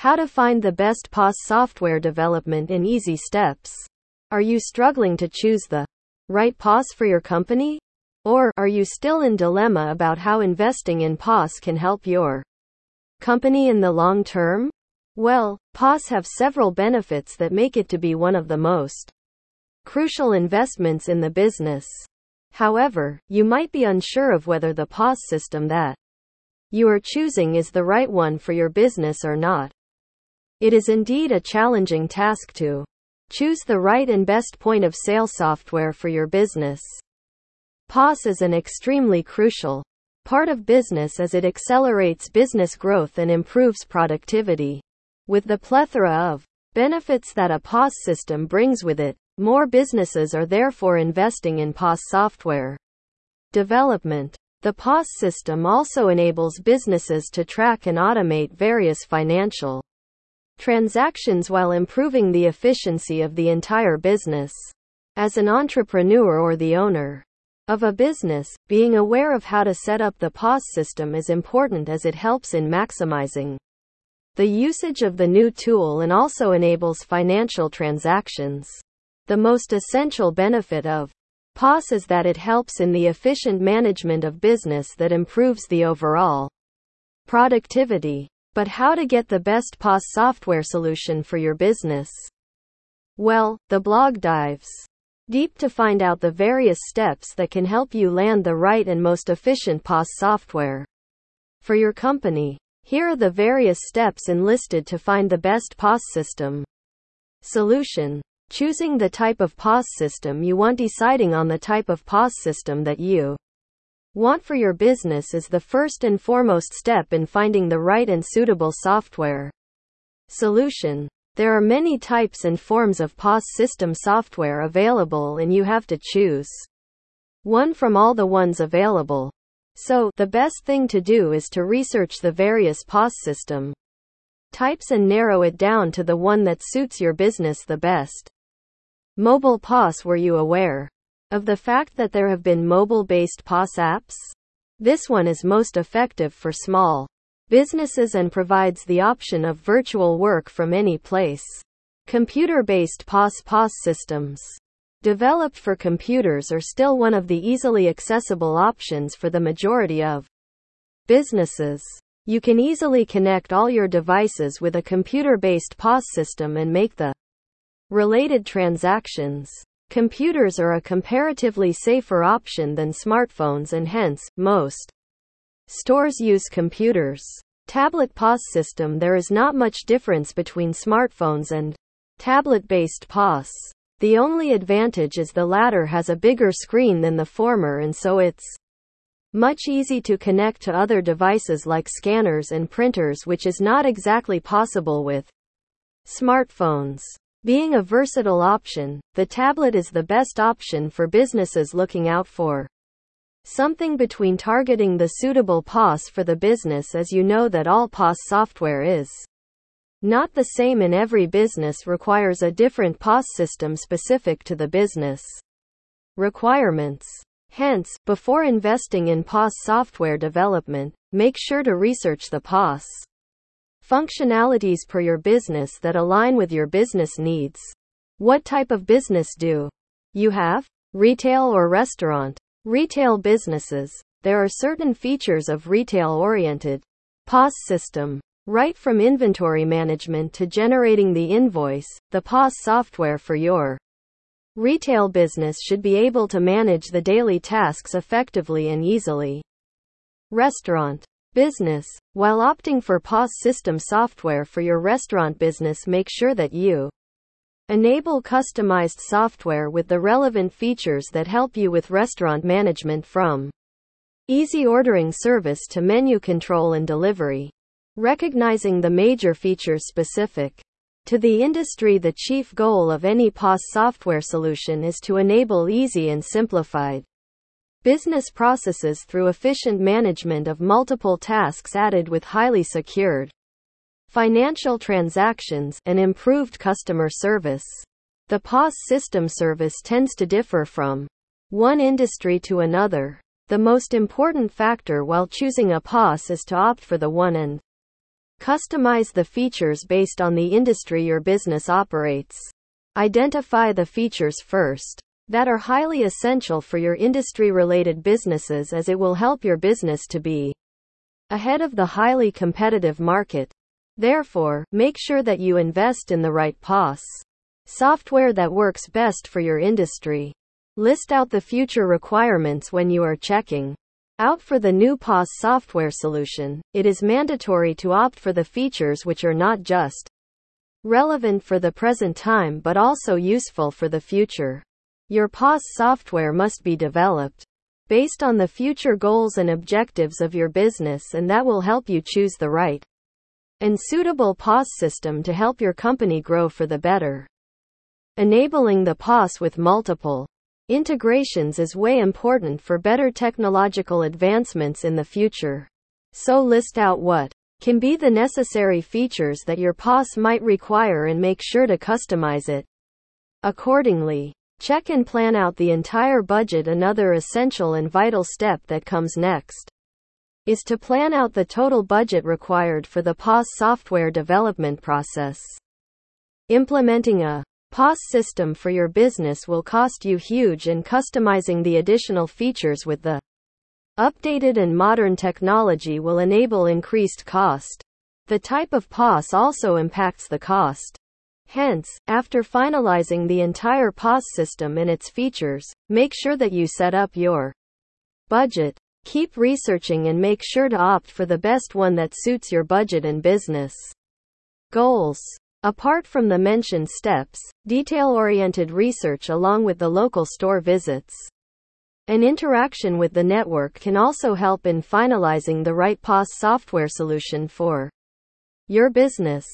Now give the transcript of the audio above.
How to find the best POS software development in easy steps. Are you struggling to choose the right POS for your company? Or are you still in dilemma about how investing in POS can help your company in the long term? Well, POS have several benefits that make it to be one of the most crucial investments in the business. However, you might be unsure of whether the POS system that you are choosing is the right one for your business or not. It is indeed a challenging task to choose the right and best point of sale software for your business. POS is an extremely crucial part of business as it accelerates business growth and improves productivity. With the plethora of benefits that a POS system brings with it, more businesses are therefore investing in POS software development. The POS system also enables businesses to track and automate various financial transactions while improving the efficiency of the entire business. As an entrepreneur or the owner of a business, being aware of how to set up the POS system is important as it helps in maximizing the usage of the new tool and also enables financial transactions. The most essential benefit of POS is that it helps in the efficient management of business that improves the overall productivity. But how to get the best POS software solution for your business? Well, the blog dives deep to find out the various steps that can help you land the right and most efficient POS software for your company. Here are the various steps enlisted to find the best POS system solution. Choosing the type of POS system you want, deciding on the type of POS system that you want for your business is the first and foremost step in finding the right and suitable software solution. There are many types and forms of POS system software available, and you have to choose one from all the ones available. So, the best thing to do is to research the various POS system types and narrow it down to the one that suits your business the best. Mobile POS Were you aware of the fact that there have been mobile-based POS apps? This one is most effective for small businesses and provides the option of virtual work from any place. Computer-based POS POS systems developed for computers are still one of the easily accessible options for the majority of businesses. You can easily connect all your devices with a computer-based POS system and make the related transactions. Computers are a comparatively safer option than smartphones and hence, most stores use computers. Tablet POS system There is not much difference between smartphones and tablet based POS. The only advantage is the latter has a bigger screen than the former and so it's much easy to connect to other devices like scanners and printers which is not exactly possible with smartphones. Being a versatile option, the tablet is the best option for businesses looking out for something between targeting the suitable POS for the business as you know that all POS software is not the same in every business requires a different POS system specific to the business requirements. Hence, before investing in POS software development, make sure to research the POS Functionalities per your business that align with your business needs. What type of business do you have? Retail or restaurant? Retail businesses. There are certain features of retail oriented POS system. Right from inventory management to generating the invoice, the POS software for your retail business should be able to manage the daily tasks effectively and easily. Restaurant business. While opting for POS system software for your restaurant business, make sure that you enable customized software with the relevant features that help you with restaurant management from easy ordering service to menu control and delivery. Recognizing the major features specific to the industry, the chief goal of any POS software solution is to enable easy and simplified business processes through efficient management of multiple tasks added with highly secured financial transactions and improved customer service. The POS system service tends to differ from one industry to another. The most important factor while choosing a POS is to opt for the one and Customize the features based on the industry your business operates. Identify the features first that are highly essential for your industry related businesses as it will help your business to be ahead of the highly competitive market. Therefore, make sure that you invest in the right POS software that works best for your industry. List out the future requirements when you are checking out for the new POS software solution. It is mandatory to opt for the features which are not just relevant for the present time but also useful for the future. Your POS software must be developed based on the future goals and objectives of your business, and that will help you choose the right and suitable POS system to help your company grow for the better. Enabling the POS with multiple integrations is way important for better technological advancements in the future. So list out what can be the necessary features that your POS might require and make sure to customize it accordingly. Check and plan out the entire budget. Another essential and vital step that comes next is to plan out the total budget required for the POS software development process. Implementing a POS system for your business will cost you huge and customizing the additional features with the updated and modern technology will enable increased cost. The type of POS also impacts the cost. Hence, after finalizing the entire POS system and its features, make sure that you set up your budget. Keep researching and make sure to opt for the best one that suits your budget and business goals. Apart from the mentioned steps, detail oriented research along with the local store visits and interaction with the network can also help in finalizing the right POS software solution for your business.